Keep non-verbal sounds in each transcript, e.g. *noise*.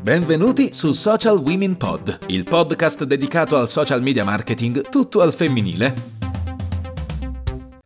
Benvenuti su Social Women Pod, il podcast dedicato al social media marketing tutto al femminile.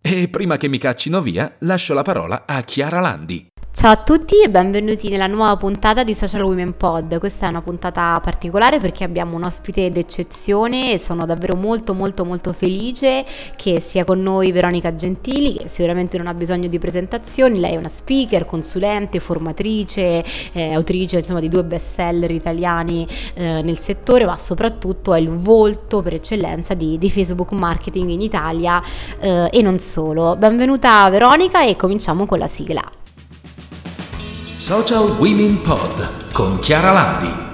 E prima che mi caccino via, lascio la parola a Chiara Landi. Ciao a tutti e benvenuti nella nuova puntata di Social Women Pod. Questa è una puntata particolare perché abbiamo un ospite d'eccezione e sono davvero molto molto molto felice che sia con noi Veronica Gentili, che sicuramente non ha bisogno di presentazioni, lei è una speaker, consulente, formatrice, eh, autrice insomma di due bestseller italiani eh, nel settore, ma soprattutto è il volto per eccellenza di, di Facebook Marketing in Italia eh, e non solo. Benvenuta Veronica e cominciamo con la sigla. Social Women Pod con Chiara Landi.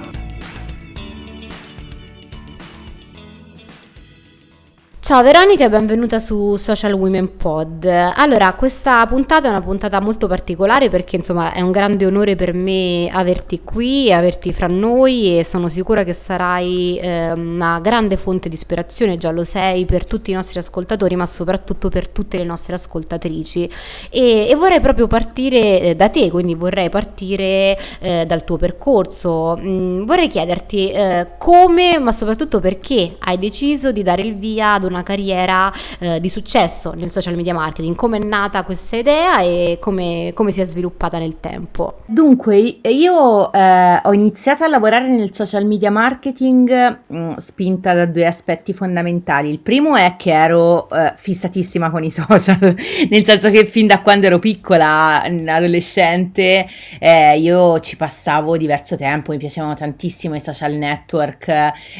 Ciao Veronica e benvenuta su Social Women Pod. Allora, questa puntata è una puntata molto particolare perché insomma è un grande onore per me averti qui, averti fra noi e sono sicura che sarai eh, una grande fonte di ispirazione, già lo sei, per tutti i nostri ascoltatori, ma soprattutto per tutte le nostre ascoltatrici. E, e vorrei proprio partire eh, da te, quindi vorrei partire eh, dal tuo percorso. Mm, vorrei chiederti eh, come, ma soprattutto perché hai deciso di dare il via ad una una carriera eh, di successo nel social media marketing. Come è nata questa idea e come, come si è sviluppata nel tempo? Dunque, io eh, ho iniziato a lavorare nel social media marketing mh, mm, spinta da due aspetti fondamentali. Il primo è che ero eh, fissatissima con i *laughs* social, nel senso che fin da quando ero piccola, adolescente, eh, io ci passavo diverso tempo, mi piacevano tantissimo i social network,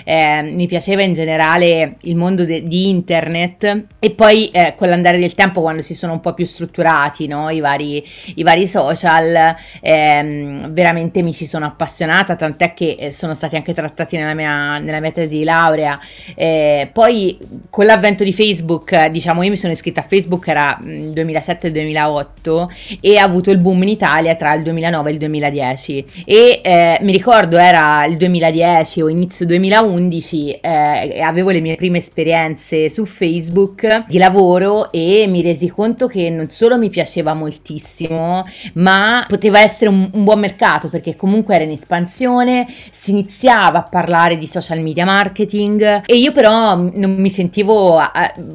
eh, mi piaceva in generale il mondo de- di internet e poi eh, con l'andare del tempo quando si sono un po' più strutturati no? I, vari, i, vari, social ehm, veramente mi ci sono appassionata tant'è che eh, sono stati anche trattati nella mia, nella mia tesi di laurea eh, poi con l'avvento di Facebook diciamo io mi sono iscritta a Facebook era il 2007 e 2008 e ha avuto il boom in Italia tra il 2009 e il 2010 e eh, mi ricordo era il 2010 o inizio 2011 eh, avevo le mie prime esperienze su Facebook di lavoro e mi resi conto che non solo mi piaceva moltissimo, ma poteva essere un, un buon mercato perché comunque era in espansione, si iniziava a parlare di social media marketing e io però non mi sentivo,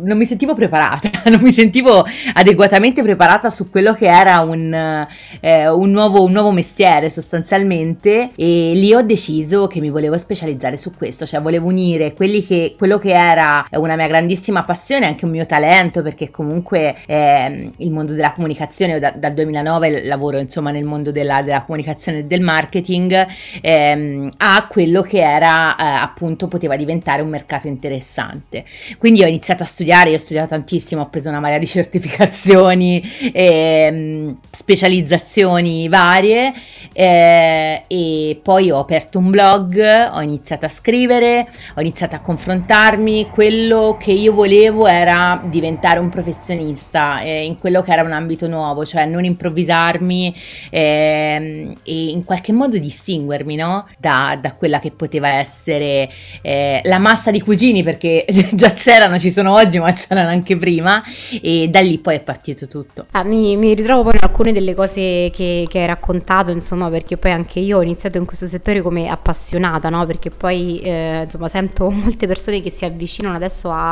non mi sentivo preparata, *laughs* non mi sentivo adeguatamente preparata su quello che era un, eh, un, nuovo, un nuovo mestiere sostanzialmente e lì ho deciso che mi volevo specializzare su questo, cioè volevo unire che, quello che era una mia grandissima passione, anche un mio talento, perché comunque eh, il mondo della comunicazione, da, dal 2009 lavoro insomma nel mondo della, della comunicazione e del marketing, ehm, a quello che era eh, appunto poteva diventare un mercato interessante. Quindi ho iniziato a studiare, io ho studiato tantissimo, ho preso una marea di certificazioni, ehm, specializzazioni varie eh, e poi ho aperto un blog, ho iniziato a scrivere, ho iniziato a confrontarmi, quello che io volevo era diventare un professionista eh, in quello che era un ambito nuovo, cioè non improvvisarmi eh, e in qualche modo distinguermi no? da, da, quella che poteva essere eh, la massa di cugini, perché *laughs* già c'erano, ci sono oggi, ma c'erano anche prima, e da lì poi è partito tutto. Ah, mi, mi, ritrovo poi in alcune delle cose che, che, hai raccontato, insomma, perché poi anche io ho iniziato in questo settore come appassionata, no? perché poi eh, insomma sento *laughs* molte persone che si avvicinano adesso a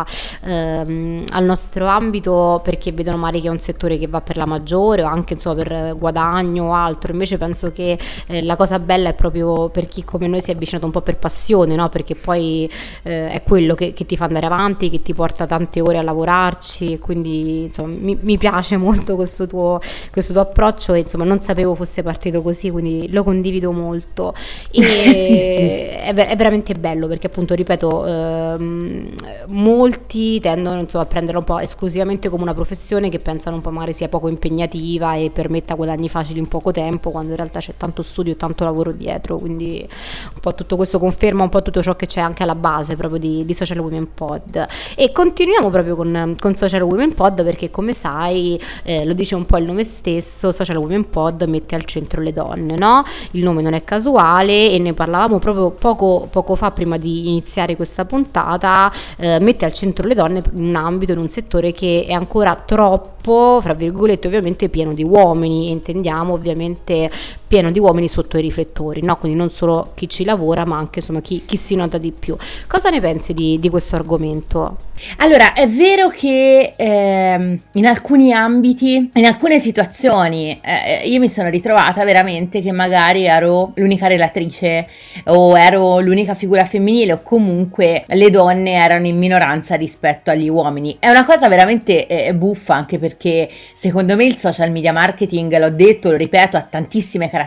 ehm, al nostro ambito perché vedono magari che è un settore che va per la maggiore o anche insomma, per guadagno o altro, invece penso che eh, la cosa bella è proprio per chi come noi si è avvicinato un po' per passione, no? perché poi eh, è quello che, che, ti fa andare avanti, che ti porta tante ore a lavorarci, quindi insomma, mi, mi, piace molto questo tuo, questo tuo approccio e insomma non sapevo fosse partito così, quindi lo condivido molto. E *laughs* sì, sì. È, è, veramente bello perché appunto, ripeto, ehm, molti tendono insomma, a prenderla un po' esclusivamente come una professione che pensano un po' magari sia poco impegnativa e permetta guadagni facili in poco tempo, quando in realtà c'è tanto studio e tanto lavoro dietro, quindi un po' tutto questo conferma un po' tutto ciò che c'è anche alla base proprio di, di Social Women Pod. E continuiamo proprio con, con Social Women Pod perché come sai, eh, lo dice un po' il nome stesso, Social Women Pod mette al centro le donne, no? Il nome non è casuale e ne parlavamo proprio poco, poco fa prima di iniziare questa puntata, eh, mette al centro centro le donne in un ambito, in un settore che è ancora troppo, fra virgolette, ovviamente pieno di uomini, intendiamo ovviamente pieno di uomini sotto i riflettori, no? quindi non solo chi ci lavora ma anche insomma, chi, chi, si nota di più. Cosa ne pensi di, di questo argomento? Allora, è vero che eh, in alcuni ambiti, in alcune situazioni, eh, io mi sono ritrovata veramente che magari ero l'unica relatrice o ero l'unica figura femminile o comunque le donne erano in minoranza rispetto agli uomini. È una cosa veramente eh, buffa anche perché secondo me il social media marketing, l'ho detto, lo ripeto, ha tantissime caratteristiche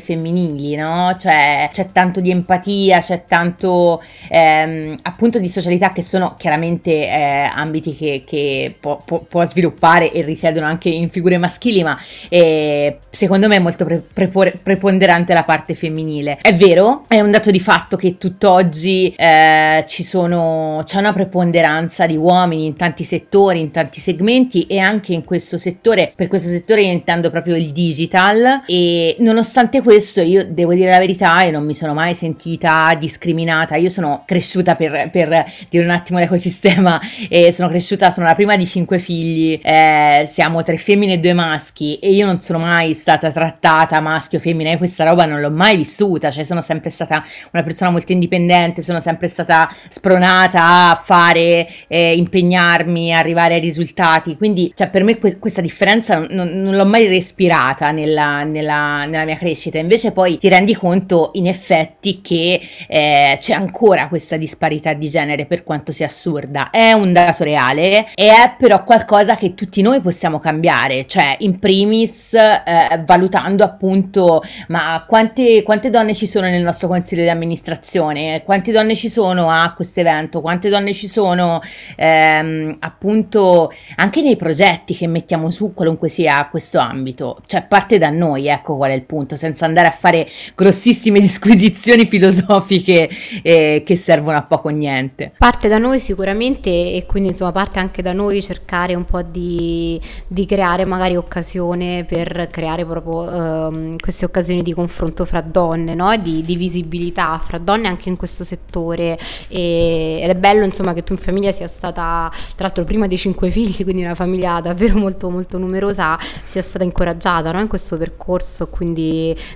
femminili, no? Cioè c'è tanto di empatia, c'è tanto ehm, appunto di socialità che sono chiaramente eh, ambiti che, che può, può, può, sviluppare e risiedono anche in figure maschili, ma eh, secondo me è molto pre- pre- preponderante la parte femminile. È vero, è un dato di fatto che tutt'oggi eh, ci sono, c'è una preponderanza di uomini in tanti settori, in tanti segmenti e anche in questo settore, per questo settore intendo proprio il digital e nonostante questo io devo dire la verità e non mi sono mai sentita discriminata, io sono cresciuta per, per dire un attimo l'ecosistema ma *laughs* eh, sono cresciuta, sono la prima di cinque figli, eh, siamo tre femmine e due maschi e io non sono mai stata trattata maschio o femmina, io questa roba non l'ho mai vissuta, cioè sono sempre stata una persona molto indipendente, sono sempre stata spronata a fare, eh, impegnarmi, arrivare ai risultati, quindi cioè, per me que- questa differenza non, non, non, l'ho mai respirata nella, nella, nella, mia crescita, invece poi ti rendi conto in effetti che eh, c'è ancora questa disparità di genere per quanto sia assurda. È un dato reale e è però qualcosa che tutti noi possiamo cambiare, cioè in primis eh, valutando appunto ma quante, quante, donne ci sono nel nostro consiglio di amministrazione, quante donne ci sono a questo evento, quante donne ci sono ehm, appunto anche nei progetti che mettiamo su qualunque sia questo ambito, cioè parte da noi, ecco qual è il punto, senza andare a fare grossissime *laughs* disquisizioni filosofiche eh, che servono a poco o niente. Parte da noi sicuramente e quindi insomma parte anche da noi cercare un po' di, di creare magari occasione per creare proprio um, queste occasioni di confronto fra donne, no? Di, di, visibilità fra donne anche in questo settore e, ed è bello insomma che tu in famiglia sia stata tra l'altro prima dei cinque figli, quindi una famiglia davvero molto molto numerosa, sia stata incoraggiata no? in questo percorso, quindi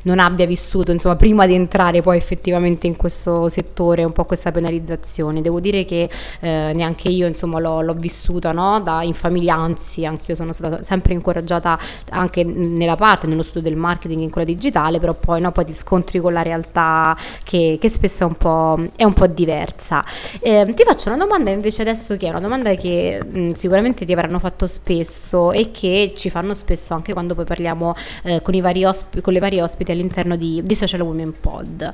non abbia vissuto insomma prima di entrare poi effettivamente in questo settore un po' questa penalizzazione. Devo dire che eh, neanche anche io insomma l'ho, l'ho vissuta no? da, in famiglia, anzi anche io sono stata sempre incoraggiata anche nella parte, nello studio del marketing in quella digitale, però poi, no, poi ti scontri con la realtà che, che spesso è un po', è un po diversa. Eh, ti faccio una domanda invece adesso che è una domanda che mh, sicuramente ti avranno fatto spesso e che ci fanno spesso anche quando poi parliamo eh, con, osp- con, le varie ospiti all'interno di, di Social Women Pod.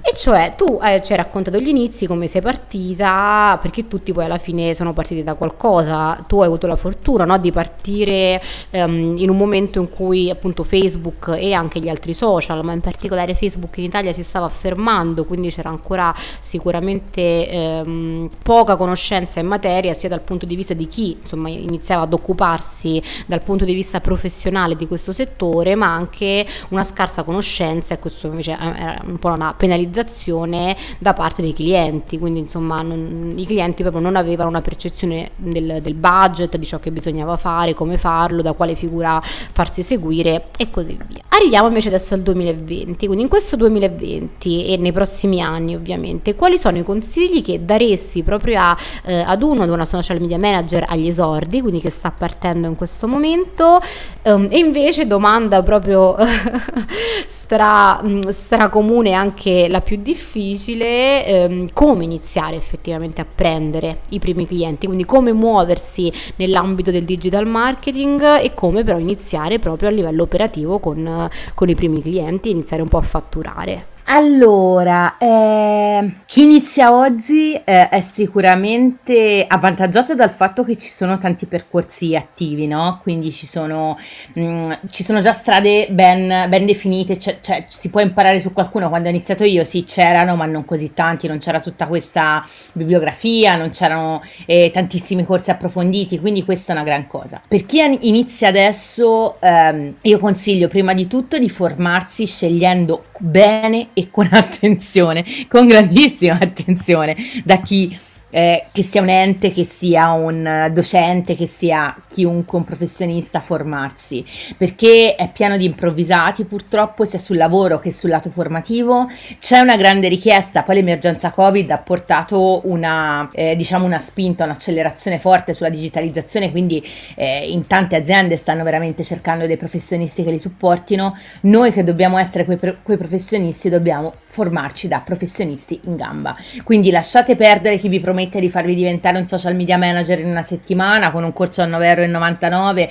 E cioè tu eh, ci hai raccontato gli inizi, come sei partita, perché tutti poi alla fine sono partiti da qualcosa. Tu hai avuto la fortuna no, di partire um, in un momento in cui appunto Facebook e anche gli altri social, ma in particolare Facebook in Italia si stava affermando, quindi c'era ancora sicuramente um, poca conoscenza in materia, sia dal punto di vista di chi insomma, iniziava ad occuparsi dal punto di vista professionale di questo settore, ma anche una scarsa conoscenza e questo invece era un po' una penalizzazione da parte dei clienti, quindi insomma non, i clienti proprio non avevano una percezione del, del, budget, di ciò che bisognava fare, come farlo, da quale figura farsi seguire e così via. Arriviamo invece adesso al 2020, quindi in questo 2020 e nei prossimi anni ovviamente, quali sono i consigli che daresti proprio a, eh, ad uno, ad una social media manager agli esordi, quindi che sta partendo in questo momento, um, e invece domanda proprio *laughs* stra, stra comune anche la più difficile, ehm, come iniziare effettivamente a prendere i primi clienti, quindi come muoversi nell'ambito del digital marketing e come però iniziare proprio a livello operativo con, con i primi clienti, iniziare un po' a fatturare. Allora, eh, chi inizia oggi eh, è sicuramente avvantaggiato dal fatto che ci sono tanti percorsi attivi, no? Quindi ci sono, mh, mm, ci sono già strade ben, ben definite, cioè, cioè, si può imparare su qualcuno. Quando ho iniziato io sì c'erano, ma non così tanti, non c'era tutta questa bibliografia, non c'erano eh, tantissimi corsi approfonditi, quindi questa è una gran cosa. Per chi inizia adesso, ehm, io consiglio prima di tutto di formarsi scegliendo bene e con *laughs* attenzione, con grandissima attenzione, da chi eh, che sia un ente, che sia un docente, che sia chiunque un professionista formarsi, perché è pieno di improvvisati purtroppo sia sul lavoro che sul lato formativo. C'è una grande richiesta, poi l'emergenza Covid ha portato una, eh, diciamo una spinta, un'accelerazione forte sulla digitalizzazione, quindi eh, in tante aziende stanno veramente cercando dei professionisti che li supportino. Noi che dobbiamo essere quei, quei professionisti dobbiamo formarci da professionisti in gamba. Quindi lasciate perdere chi vi promette di farvi diventare un social media manager in una settimana con un corso a 9,99 euro.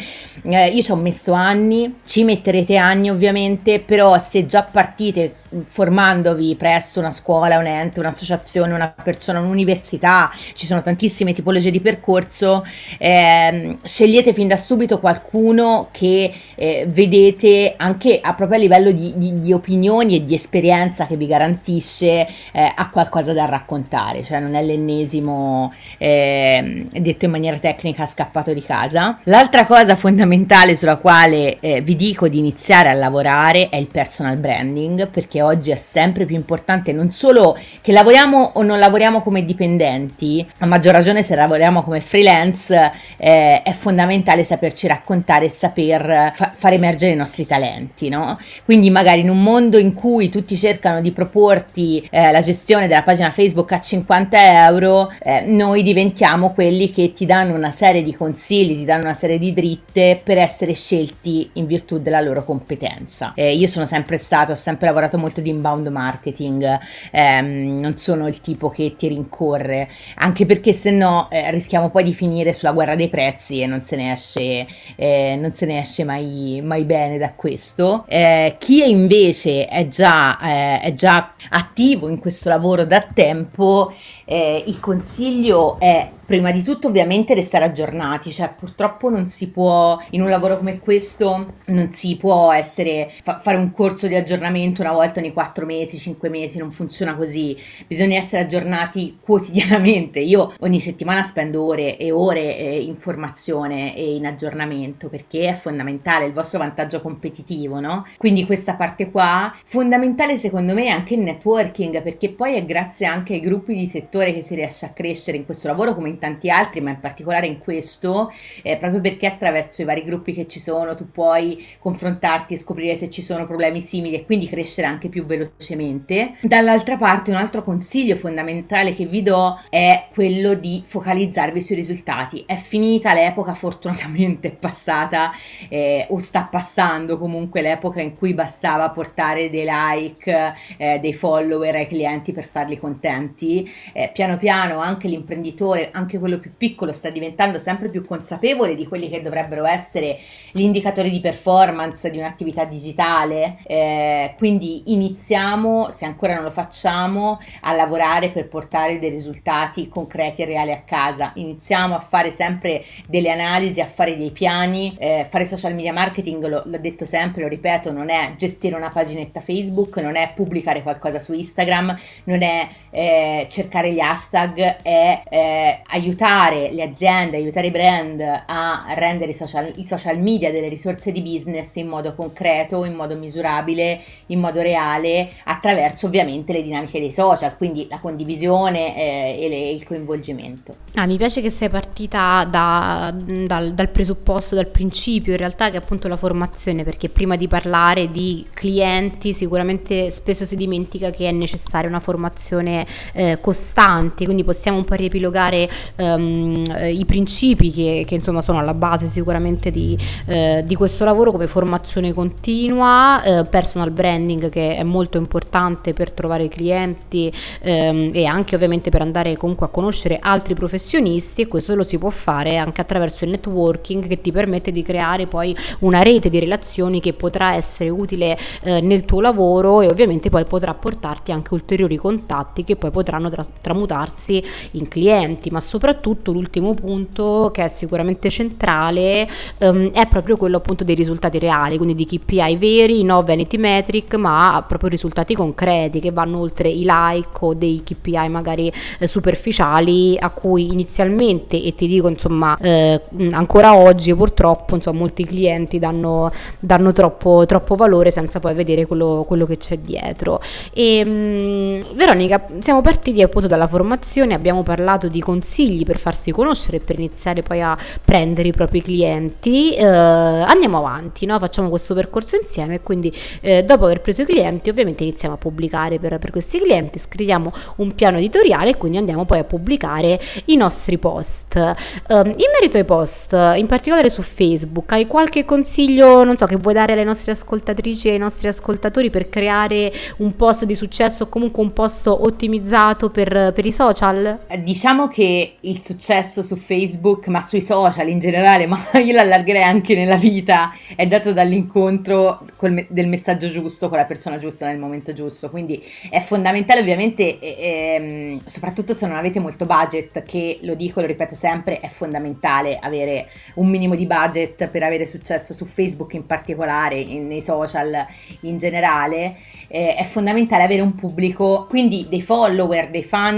Eh, io ci ho messo anni, ci metterete anni ovviamente, però se già partite formandovi presso una scuola, un ente, un'associazione, una persona, un'università, ci sono tantissime tipologie di percorso, eh, scegliete fin da subito qualcuno che eh, vedete anche a proprio a livello di, di, di, opinioni e di esperienza che vi garantisce eh, ha qualcosa da raccontare, cioè non è l'ennesimo ehm, detto in maniera tecnica scappato di casa. L'altra cosa fondamentale sulla quale eh, vi dico di iniziare a lavorare è il personal branding perché che oggi è sempre più importante, non solo che lavoriamo o non lavoriamo come dipendenti, a maggior ragione se lavoriamo come freelance, eh, è fondamentale saperci raccontare e saper fa- far emergere i nostri talenti, no? Quindi magari in un mondo in cui tutti cercano di proporti eh, la gestione della pagina Facebook a 50 euro, eh, noi diventiamo quelli che ti danno una serie di consigli, ti danno una serie di dritte per essere scelti in virtù della loro competenza. Eh, io sono sempre stato, ho sempre lavorato molto molto di inbound marketing, ehm, non sono il tipo che ti rincorre, anche perché se no eh, rischiamo poi di finire sulla guerra dei prezzi e non se ne esce, eh, non se ne esce mai, mai bene da questo. Eh, chi invece è già, eh, è già attivo in questo lavoro da tempo, eh, il consiglio è prima di tutto ovviamente restare aggiornati, cioè purtroppo non si può, in un lavoro come questo, non si può essere, fa, fare un corso di aggiornamento una volta ogni quattro mesi, cinque mesi, non funziona così, bisogna essere aggiornati quotidianamente, io ogni settimana spendo ore e ore eh, in formazione e in aggiornamento perché è fondamentale il vostro vantaggio competitivo, no? Quindi questa parte qua, fondamentale secondo me è anche il networking perché poi è grazie anche ai gruppi di settore che si riesce a crescere in questo lavoro come in tanti altri, ma in particolare in questo, eh, proprio perché attraverso i vari gruppi che ci sono tu puoi confrontarti e scoprire se ci sono problemi simili e quindi crescere anche più velocemente. Dall'altra parte, un altro consiglio fondamentale che vi do è quello di focalizzarvi sui risultati. È finita l'epoca, fortunatamente è passata eh, o sta passando comunque l'epoca in cui bastava portare dei like, eh, dei follower ai clienti per farli contenti. Piano piano anche l'imprenditore, anche anche quello più piccolo sta diventando sempre più consapevole di quelli che dovrebbero essere gli indicatori di performance di un'attività digitale. Eh, quindi iniziamo, se ancora non lo facciamo, a lavorare per portare dei risultati concreti e reali a casa. Iniziamo a fare sempre delle analisi, a fare dei piani. Eh, fare social media marketing, lo, l'ho detto sempre, lo ripeto, non è gestire una paginetta Facebook, non è pubblicare qualcosa su Instagram, non è eh, cercare gli hashtag, è eh, aiutare le aziende, aiutare i brand a rendere i social, i social media delle risorse di business in modo concreto, in modo misurabile, in modo reale, attraverso ovviamente le dinamiche dei social, quindi la condivisione eh, e le, il coinvolgimento. Ah, mi piace che sei partita da, dal, dal presupposto, dal principio in realtà che è appunto la formazione, perché prima di parlare di clienti sicuramente spesso si dimentica che è necessaria una formazione eh, costante, quindi possiamo un po' riepilogare ehm, i principi che, che, insomma sono alla base sicuramente di, eh, di questo lavoro come formazione continua, eh, personal branding che è molto importante per trovare clienti ehm, e anche ovviamente per andare comunque a conoscere altri professionisti e questo lo si può fare anche attraverso il networking che ti permette di creare poi una rete di relazioni che potrà essere utile eh, nel tuo lavoro e ovviamente poi potrà portarti anche ulteriori contatti che poi potranno tra- tramutarsi in clienti ma soprattutto l'ultimo punto che è sicuramente centrale ehm, è proprio quello appunto dei risultati reali, quindi di KPI veri, no vanity metric, ma proprio risultati concreti che vanno oltre i like o dei KPI magari eh, superficiali a cui inizialmente e ti dico insomma eh, ancora oggi purtroppo insomma molti clienti danno, danno troppo, troppo valore senza poi vedere quello, quello che c'è dietro. E, mh, mm, Veronica, siamo partiti appunto dalla formazione, abbiamo parlato di consigli per farsi conoscere e per iniziare poi a prendere i propri clienti. Eh, andiamo avanti, no? facciamo questo percorso insieme e quindi eh, dopo aver preso i clienti ovviamente iniziamo a pubblicare per, per questi clienti, scriviamo un piano editoriale e quindi andiamo poi a pubblicare i nostri post. Uh, in merito ai post, in particolare su Facebook, hai qualche consiglio, non so, che vuoi dare alle nostre ascoltatrici e ai nostri ascoltatori per creare un post di successo o comunque un post ottimizzato per, per i social? Diciamo che il successo su Facebook, ma sui social in generale, *laughs* ma io l'allargherei anche nella vita, è dato dall'incontro me- del messaggio giusto con la persona giusta nel momento giusto. Quindi è fondamentale ovviamente, ehm, soprattutto se non avete molto budget, che lo dico, lo ripeto sempre, è fondamentale avere un minimo di budget per avere successo su Facebook in particolare, in, nei social in generale. Eh, è fondamentale avere un pubblico, quindi dei follower, dei fan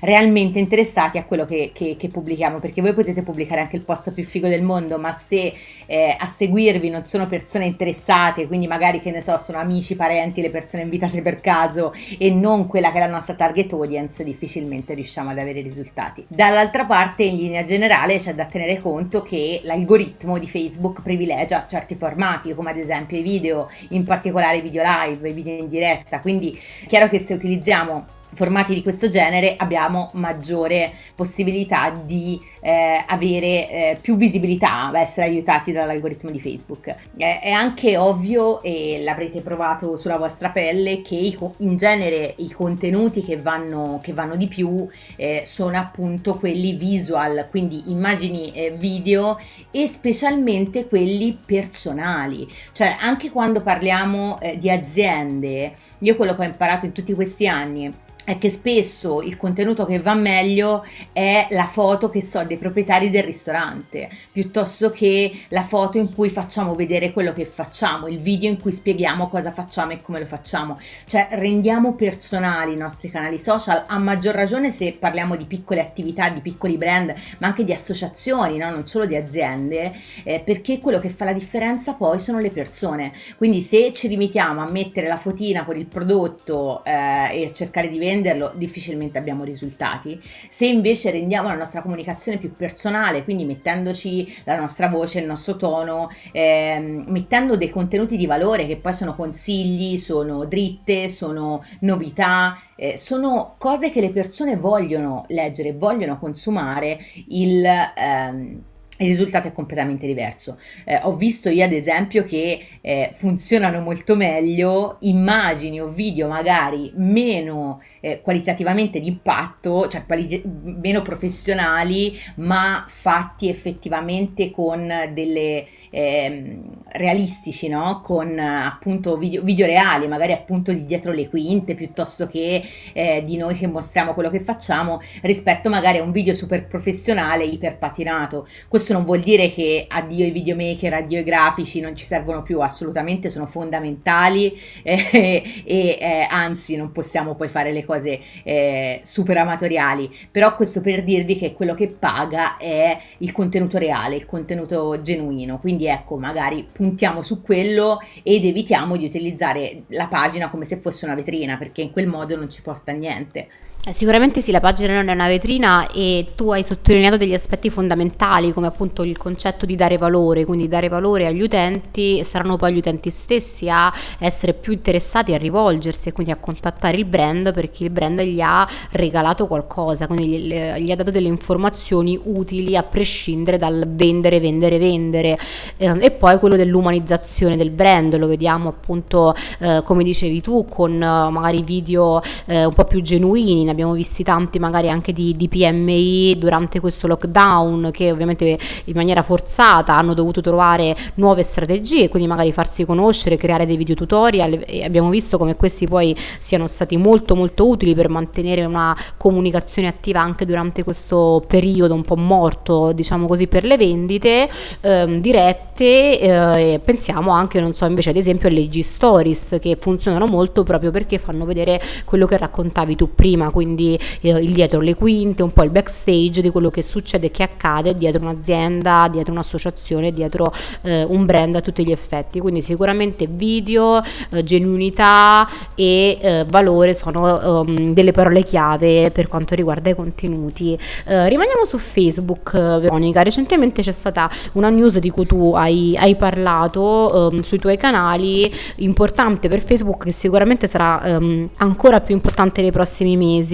realmente interessati a quello che, che, che pubblichiamo, perché voi potete pubblicare anche il post più figo del mondo, ma se eh, a seguirvi non sono persone interessate, quindi magari che ne so, sono amici, parenti, le persone invitate per caso e non quella che è la nostra target audience, difficilmente riusciamo ad avere risultati. Dall'altra parte, in linea generale, c'è da tenere conto che l'algoritmo di Facebook privilegia certi formati, come ad esempio i video, in particolare i video live, i video in diretta, quindi è chiaro che se utilizziamo formati di questo genere abbiamo maggiore possibilità di eh, avere eh, più visibilità, essere aiutati dall'algoritmo di Facebook. Eh, è anche ovvio, e l'avrete provato sulla vostra pelle, che i, in genere i contenuti che vanno, che vanno di più eh, sono appunto quelli visual, quindi immagini e video e specialmente quelli personali. Cioè anche quando parliamo eh, di aziende, io quello che ho imparato in tutti questi anni è che spesso il contenuto che va meglio è la foto che so dei proprietari del ristorante, piuttosto che la foto in cui facciamo vedere quello che facciamo, il video in cui spieghiamo cosa facciamo e come lo facciamo. Cioè rendiamo personali i nostri canali social, a maggior ragione se parliamo di piccole attività, di piccoli brand, ma anche di associazioni, no? non solo di aziende, eh, perché quello che fa la differenza poi sono le persone. Quindi se ci limitiamo a mettere la fotina con il prodotto eh, e cercare di vendere, venderlo difficilmente abbiamo risultati. Se invece rendiamo la nostra comunicazione più personale, quindi mettendoci la nostra voce, il nostro tono, ehm, mettendo dei contenuti di valore che poi sono consigli, sono dritte, sono novità, eh, sono cose che le persone vogliono leggere, vogliono consumare, il... Ehm, il risultato è completamente diverso. Eh, ho visto io ad esempio che eh, funzionano molto meglio immagini o video magari meno eh, qualitativamente di impatto, cioè quali- meno professionali, ma fatti effettivamente con delle eh, realistici, no? con appunto video, video, reali, magari appunto di dietro le quinte, piuttosto che eh, di noi che mostriamo quello che facciamo, rispetto magari a un video super professionale, iper patinato. Questo non vuol dire che addio i videomaker, addio i grafici non ci servono più, assolutamente sono fondamentali *laughs* eh, e eh, anzi non possiamo poi fare le cose eh, super amatoriali, però questo per dirvi che quello che paga è il contenuto reale, il contenuto genuino, quindi ecco, magari puntiamo su quello ed evitiamo di utilizzare la pagina come se fosse una vetrina, perché in quel modo non ci porta a niente. Eh, sicuramente sì, la pagina non è una vetrina e tu hai sottolineato degli aspetti fondamentali come appunto il concetto di dare valore, quindi dare valore agli utenti saranno poi gli utenti stessi a essere più interessati a rivolgersi e quindi a contattare il brand perché il brand gli ha regalato qualcosa, quindi gli, ha dato delle informazioni utili a prescindere dal vendere, vendere, vendere. Eh, e poi quello dell'umanizzazione del brand, lo vediamo appunto eh, come dicevi tu con uh, magari video eh, un po' più genuini abbiamo visti tanti magari anche di, di PMI durante questo lockdown che ovviamente in maniera forzata hanno dovuto trovare nuove strategie, quindi magari farsi conoscere, creare dei video tutorial e abbiamo visto come questi poi siano stati molto molto utili per mantenere una comunicazione attiva anche durante questo periodo un po' morto, diciamo così, per le vendite ehm, dirette. Eh, pensiamo anche, non so, invece ad esempio alle G Stories che funzionano molto proprio perché fanno vedere quello che raccontavi tu prima, quindi eh, il dietro le quinte, un po' il backstage di quello che succede che accade dietro un'azienda, dietro un'associazione, dietro eh, un brand a tutti gli effetti. Quindi sicuramente video, eh, genuinità e eh, valore sono um, delle parole chiave per quanto riguarda i contenuti. Eh, rimaniamo su Facebook, Veronica. Recentemente c'è stata una news di cui tu hai, hai parlato um, sui tuoi canali, importante per Facebook che sicuramente sarà um, ancora più importante nei prossimi mesi,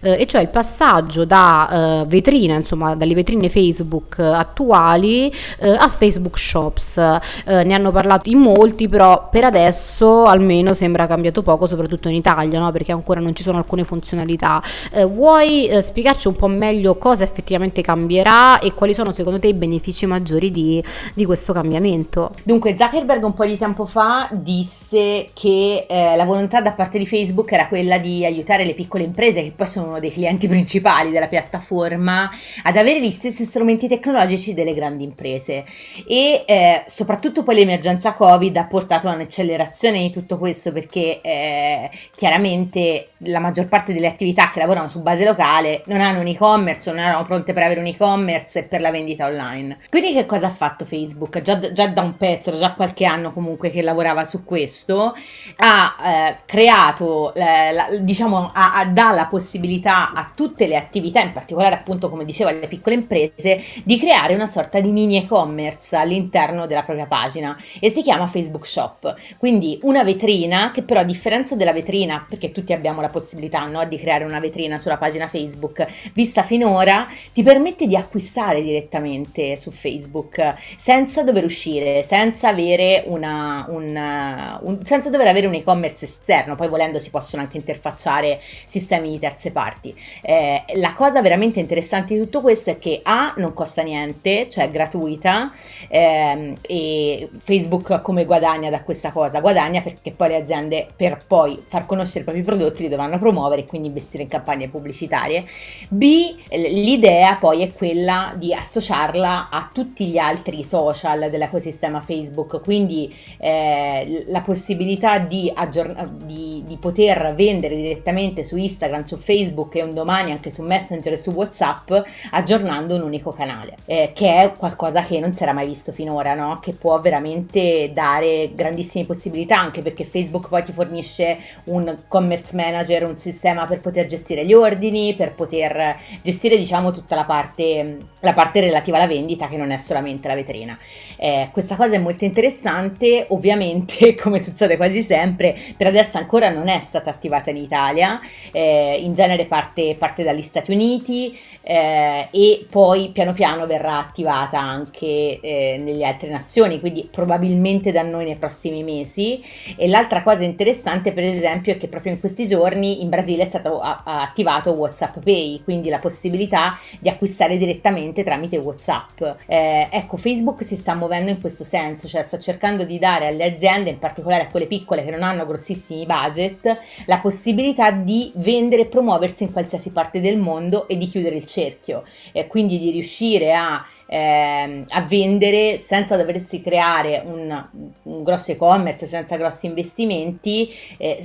eh, e cioè il passaggio da uh, vetrina, insomma, dalle vetrine Facebook attuali uh, a Facebook Shops. Uh, ne hanno parlato in molti, però per adesso almeno sembra cambiato poco, soprattutto in Italia, no? perché ancora non ci sono alcune funzionalità. vuoi spiegarci un po' meglio cosa effettivamente cambierà e quali sono secondo te i benefici maggiori di, di questo cambiamento? Dunque, Zuckerberg un po' di tempo fa disse che eh, la volontà da parte di Facebook era quella di aiutare le piccole imprese, che poi sono uno dei clienti principali della piattaforma, ad avere gli stessi strumenti tecnologici delle grandi imprese. E eh, soprattutto poi l'emergenza Covid ha portato a un'accelerazione di tutto questo perché eh, chiaramente la maggior parte delle attività che lavorano su base locale non hanno un e-commerce, non erano pronte per avere un e-commerce e per la vendita online. Quindi che cosa ha fatto Facebook? Già, già da un pezzo, già qualche anno comunque che lavorava su questo, ha eh, creato, eh, la, diciamo, ha, ha, dà la possibilità a tutte le attività, in particolare appunto come dicevo alle piccole imprese, di creare una sorta di mini e-commerce all'interno della propria pagina e si chiama Facebook Shop. Quindi una vetrina che però a differenza della vetrina, perché tutti abbiamo la possibilità no, di creare una vetrina sulla pagina Facebook, vista finora, ti permette di acquistare direttamente su Facebook senza dover uscire, senza avere una, un, un, senza dover avere un e-commerce esterno, poi volendo si possono anche interfacciare sistemi di terze parti. Eh, la cosa veramente interessante di tutto questo è che A non costa niente, cioè è gratuita ehm, e Facebook come guadagna da questa cosa? Guadagna perché poi le aziende per poi far conoscere i propri prodotti li dovranno promuovere e quindi investire in campagne pubblicitarie. B l'idea poi è quella di associarla a tutti gli altri social dell'ecosistema Facebook, quindi eh, la possibilità di, aggiorn- di, di, poter vendere direttamente su Instagram, su Facebook e un domani anche su Messenger e su WhatsApp aggiornando un unico canale, eh, che è qualcosa che non si era mai visto finora, no? che può veramente dare grandissime possibilità anche perché Facebook poi ti fornisce un commerce manager, un sistema per poter gestire gli ordini, per poter gestire diciamo tutta la parte, la parte relativa alla vendita che non è solamente la vetrina. Eh, questa cosa è molto interessante, ovviamente *laughs* come succede quasi sempre, per adesso ancora non è stata attivata in Italia, eh, in genere parte, parte dagli Stati Uniti eh, e poi piano piano verrà attivata anche eh, nelle altre nazioni, quindi probabilmente da noi nei prossimi mesi. E l'altra cosa interessante per esempio è che proprio in questi giorni in Brasile è stato a- attivato WhatsApp Pay, quindi la possibilità di acquistare direttamente tramite WhatsApp. Eh, ecco, Facebook si sta muovendo in questo senso, cioè sta cercando di dare alle aziende, in particolare a quelle piccole che non hanno grossissimi budget, la possibilità di vendere e promuoversi in qualsiasi parte del mondo e di chiudere il cerchio, e quindi di riuscire a eh, a vendere senza doversi creare un, un grosso e-commerce, senza grossi investimenti, eh,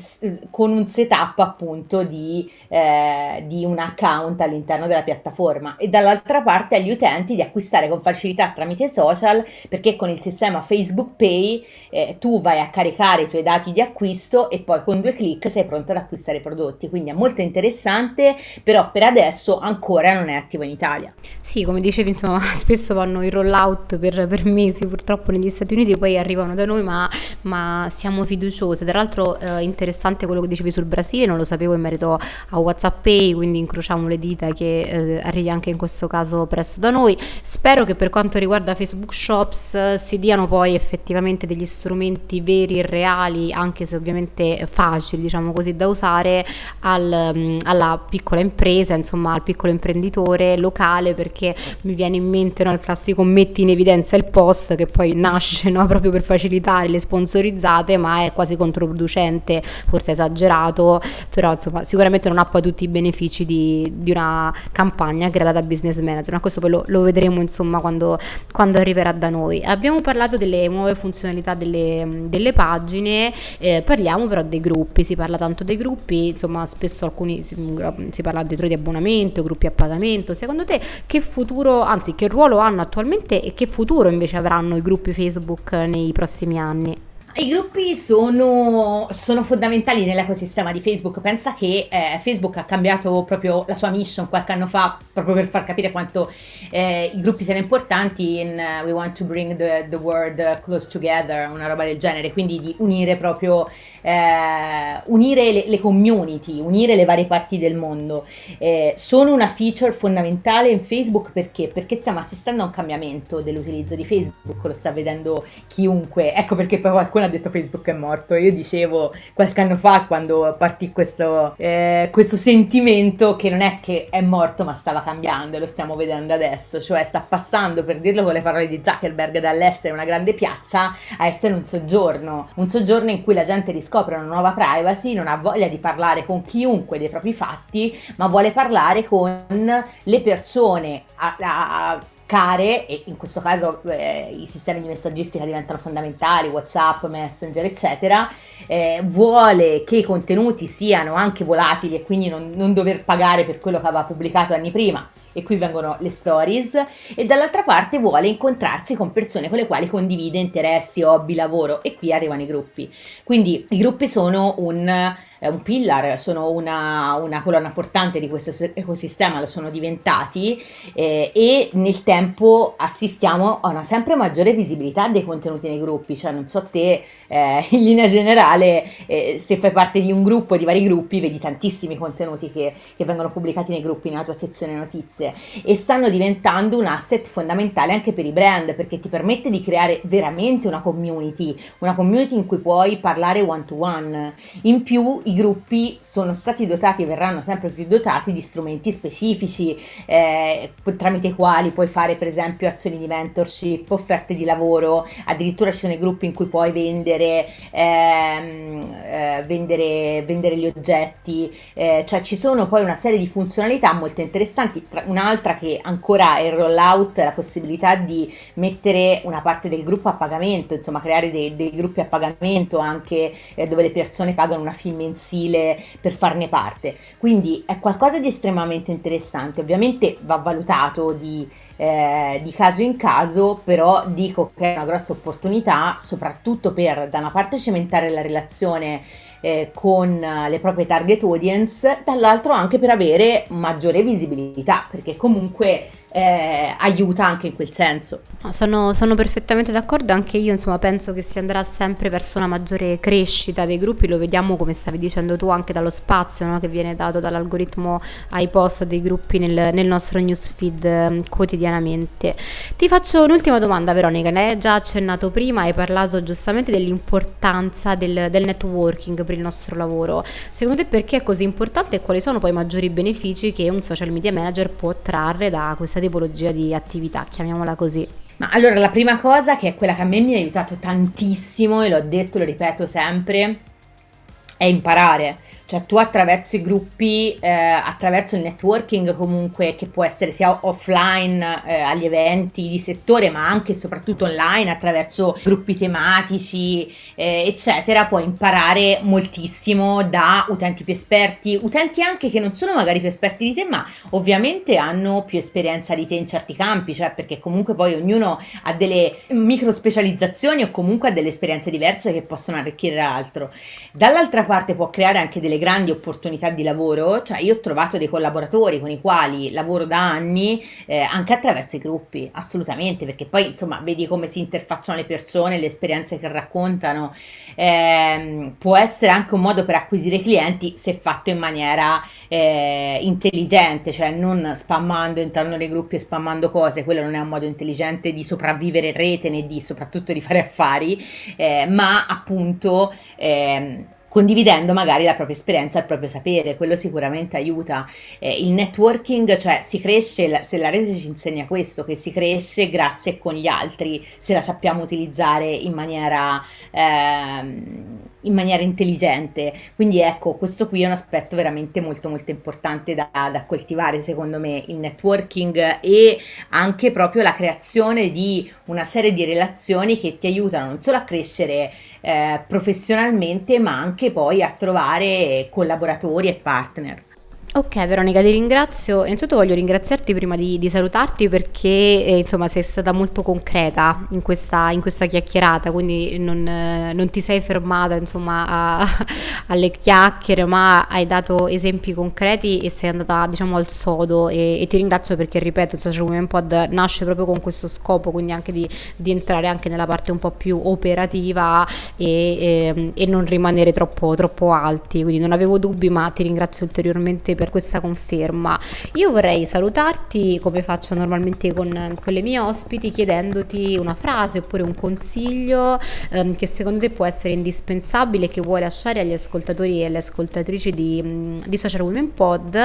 con un setup appunto di, eh, di, un account all'interno della piattaforma e dall'altra parte agli utenti di acquistare con facilità tramite social perché con il sistema Facebook Pay eh, tu vai a caricare i tuoi dati di acquisto e poi con due clic sei pronto ad acquistare i prodotti, quindi è molto interessante, però per adesso ancora non è attivo in Italia. Sì, come dicevi, insomma, *laughs* spesso spesso vanno in rollout per, per, mesi purtroppo negli Stati Uniti, poi arrivano da noi, ma, ma siamo fiduciose. Tra l'altro eh, interessante quello che dicevi sul Brasile, non lo sapevo in merito a WhatsApp Pay, quindi incrociamo le dita che eh, arrivi anche in questo caso presto da noi. Spero che per quanto riguarda Facebook Shops eh, si diano poi effettivamente degli strumenti veri e reali, anche se ovviamente facili, diciamo così, da usare al, mm, alla piccola impresa, insomma al piccolo imprenditore locale, perché mi viene in mente no, il classico metti in evidenza il post che poi nasce no, proprio per facilitare le sponsorizzate, ma è quasi controproducente, forse esagerato, però insomma sicuramente non ha poi tutti i benefici di, di una campagna creata da business manager, ma questo poi lo, lo vedremo insomma quando, quando, arriverà da noi. Abbiamo parlato delle nuove funzionalità delle, delle pagine, eh, parliamo però dei gruppi, si parla tanto dei gruppi, insomma spesso alcuni si, si parla addirittura di abbonamento, gruppi a pagamento, secondo te che futuro, anzi che ruolo hanno attualmente e che futuro invece avranno i gruppi Facebook nei prossimi anni? I gruppi sono, sono, fondamentali nell'ecosistema di Facebook. Pensa che eh, Facebook ha cambiato proprio la sua mission qualche anno fa, proprio per far capire quanto eh, i gruppi siano importanti. In uh, We want to bring the, the, world close together, una roba del genere. Quindi di unire proprio eh, unire le, le, community, unire le varie parti del mondo. Eh, sono una feature fondamentale in Facebook perché? Perché stiamo assistendo a un cambiamento dell'utilizzo di Facebook, lo sta vedendo chiunque. Ecco perché poi qualcuno ha detto Facebook è morto. Io dicevo qualche anno fa quando partì questo, eh, questo sentimento che non è che è morto ma stava cambiando, lo stiamo vedendo adesso, cioè sta passando, per dirlo con le parole di Zuckerberg, dall'essere una grande piazza a essere un soggiorno, un soggiorno in cui la gente riscopre una nuova privacy, non ha voglia di parlare con chiunque dei propri fatti, ma vuole parlare con le persone a, a, care e in questo caso eh, i sistemi di messaggistica diventano fondamentali, Whatsapp, Messenger eccetera, eh, vuole che i contenuti siano anche volatili e quindi non, non dover pagare per quello che aveva pubblicato anni prima. E qui vengono le stories, e dall'altra parte vuole incontrarsi con persone con le quali condivide interessi, hobby, lavoro. E qui arrivano i gruppi. Quindi i gruppi sono un un pillar, sono una, una, colonna portante di questo ecosistema, lo sono diventati eh, e nel tempo assistiamo a una sempre maggiore visibilità dei contenuti nei gruppi, cioè non so te eh, in linea generale eh, se fai parte di un gruppo, di vari gruppi, vedi tantissimi contenuti che, che vengono pubblicati nei gruppi nella tua sezione notizie e stanno diventando un asset fondamentale anche per i brand perché ti permette di creare veramente una community, una community in cui puoi parlare one to one. In più i gruppi sono stati dotati e verranno sempre più dotati di strumenti specifici eh, tramite i quali puoi fare per esempio azioni di mentorship, offerte di lavoro, addirittura ci sono i gruppi in cui puoi vendere, ehm, eh, vendere, vendere gli oggetti, eh, cioè ci sono poi una serie di funzionalità molto interessanti, un'altra che ancora è il rollout, la possibilità di mettere una parte del gruppo a pagamento, insomma creare dei, dei gruppi a pagamento anche eh, dove le persone pagano una fee mensile mensile per farne parte. Quindi è qualcosa di estremamente interessante. Ovviamente va valutato di, eh, di caso in caso, però dico che è una grossa opportunità, soprattutto per da una parte cementare la relazione eh, con le proprie target audience, dall'altro anche per avere maggiore visibilità, perché comunque eh, aiuta anche in quel senso. No, sono, sono, perfettamente d'accordo, anche io insomma penso che si andrà sempre verso una maggiore crescita dei gruppi, lo vediamo come stavi dicendo tu anche dallo spazio no, che viene dato dall'algoritmo ai post dei gruppi nel, nel nostro newsfeed eh, quotidianamente. Ti faccio un'ultima domanda Veronica, ne hai già accennato prima, hai parlato giustamente dell'importanza del, del networking per il nostro lavoro. Secondo te perché è così importante e quali sono poi i maggiori benefici che un social media manager può trarre da questa tipologia di attività, chiamiamola così? Ma allora la prima cosa che è quella che a me mi ha aiutato tantissimo e l'ho detto, lo ripeto sempre, è imparare. Cioè tu attraverso i gruppi, eh, attraverso il networking comunque che può essere sia offline eh, agli eventi di settore ma anche e soprattutto online attraverso gruppi tematici eh, eccetera, puoi imparare moltissimo da utenti più esperti, utenti anche che non sono magari più esperti di te ma ovviamente hanno più esperienza di te in certi campi, cioè perché comunque poi ognuno ha delle micro specializzazioni o comunque ha delle esperienze diverse che possono arricchire l'altro. Dall'altra parte può creare anche delle delle grandi opportunità di lavoro, cioè io ho trovato dei collaboratori con i quali lavoro da anni eh, anche attraverso i gruppi, assolutamente, perché poi insomma vedi come si interfacciano le persone, le esperienze che raccontano, eh, può essere anche un modo per acquisire clienti se fatto in maniera eh, intelligente, cioè non spammando, entrando nei gruppi e spammando cose, quello non è un modo intelligente di sopravvivere in rete né di soprattutto di fare affari, eh, ma appunto eh, condividendo magari la propria esperienza, il proprio sapere, quello sicuramente aiuta. Eh, il networking, cioè si cresce, se la rete ci insegna questo, che si cresce grazie con gli altri, se la sappiamo utilizzare in maniera... Ehm, in maniera intelligente. Quindi ecco, questo qui è un aspetto veramente molto molto importante da, da, coltivare secondo me, il networking e anche proprio la creazione di una serie di relazioni che ti aiutano non solo a crescere eh, professionalmente ma anche poi a trovare collaboratori e partner. Ok Veronica, ti ringrazio. Innanzitutto voglio ringraziarti prima di, di salutarti perché eh, insomma sei stata molto concreta in questa, in questa chiacchierata, quindi non, eh, non, ti sei fermata insomma a, *laughs* alle chiacchiere, ma hai dato esempi concreti e sei andata diciamo al sodo e, e ti ringrazio perché ripeto Social Women Pod nasce proprio con questo scopo, quindi anche di, di entrare anche nella parte un po' più operativa e, e, ehm, e non rimanere troppo, troppo alti, quindi non avevo dubbi ma ti ringrazio ulteriormente per per questa conferma. Io vorrei salutarti come faccio normalmente con, con le mie ospiti chiedendoti una frase oppure un consiglio ehm, che secondo te può essere indispensabile che vuoi lasciare agli ascoltatori e alle ascoltatrici di, di Social Women Pod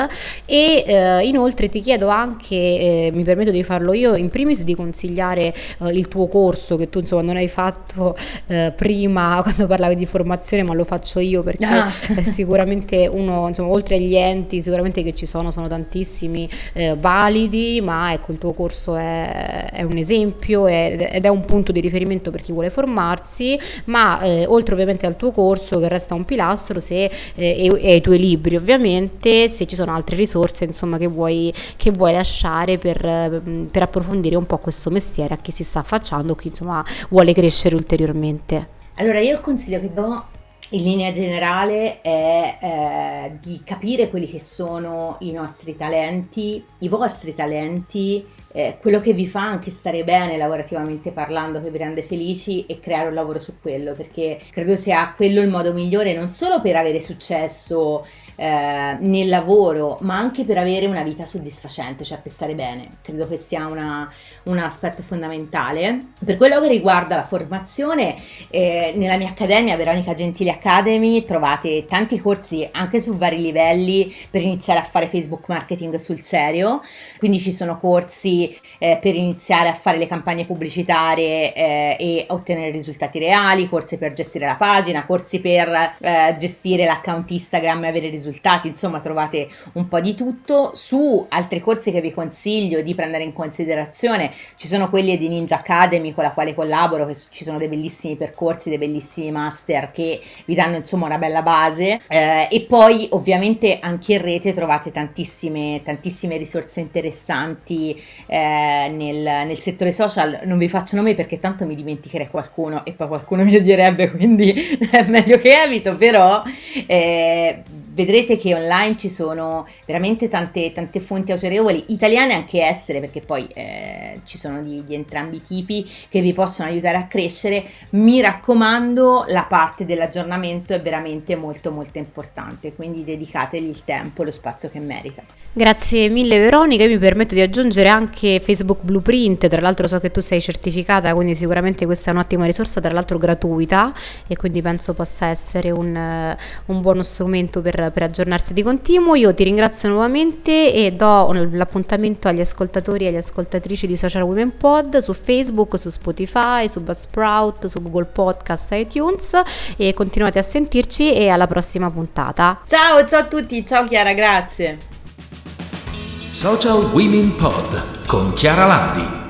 e eh, inoltre ti chiedo anche, eh, mi permetto di farlo io, in primis di consigliare eh, il tuo corso che tu insomma non hai fatto eh, prima *laughs* quando parlavi di formazione ma lo faccio io perché ah. è sicuramente uno insomma oltre agli enti sicuramente che ci sono, sono tantissimi eh, validi, ma ecco il tuo corso è, è un esempio ed è un punto di riferimento per chi vuole formarsi, ma eh, oltre ovviamente al tuo corso che resta un pilastro se, eh, e, e, ai tuoi libri ovviamente, se ci sono altre risorse insomma che vuoi, che vuoi lasciare per, per approfondire un po' questo mestiere a chi si sta affacciando, chi insomma vuole crescere ulteriormente. Allora io il consiglio che do in linea generale è eh, di capire quelli che sono i nostri talenti, i vostri talenti, eh, quello che vi fa anche stare bene lavorativamente parlando, che vi rende felici e creare un lavoro su quello, perché credo sia quello il modo migliore non solo per avere successo eh, nel lavoro, ma anche per avere una vita soddisfacente, cioè per stare bene. Credo che sia una, un aspetto fondamentale. Per quello che riguarda la formazione, eh, nella mia accademia, Veronica Gentili Academy, trovate tanti corsi anche su vari livelli per iniziare a fare Facebook marketing sul serio. Quindi ci sono corsi eh, per iniziare a fare le campagne pubblicitarie eh, e ottenere risultati reali, corsi per gestire la pagina, corsi per eh, gestire l'account Instagram e avere risultati risultati, insomma trovate un po' di tutto. Su altri corsi che vi consiglio di prendere in considerazione ci sono quelli di Ninja Academy con la quale collaboro, che ci sono dei bellissimi percorsi, dei bellissimi master che vi danno insomma una bella base eh, e poi ovviamente anche in rete trovate tantissime, tantissime risorse interessanti eh, nel, nel settore social. Non vi faccio nomi perché tanto mi dimenticherei qualcuno e poi qualcuno *laughs* mi odierebbe, quindi *laughs* è meglio che evito, però eh, vedrete che online ci sono veramente tante, tante fonti autorevoli, italiane anche estere, perché poi eh, ci sono di, di, entrambi i tipi che vi possono aiutare a crescere. Mi raccomando, la parte dell'aggiornamento è veramente molto molto importante, quindi dedicategli il tempo e lo spazio che merita. Grazie mille Veronica, io mi permetto di aggiungere anche Facebook Blueprint, tra l'altro so che tu sei certificata, quindi sicuramente questa è un'ottima risorsa, tra l'altro gratuita e quindi penso possa essere un, un buono strumento per, per, aggiornarsi di continuo. Io ti ringrazio nuovamente e do l'appuntamento agli ascoltatori e alle ascoltatrici di Social Women Pod su Facebook, su Spotify, su Buzzsprout, su Google Podcast, iTunes e continuate a sentirci e alla prossima puntata. Ciao, ciao a tutti, ciao Chiara, grazie. Social Women Pod con Chiara Landi.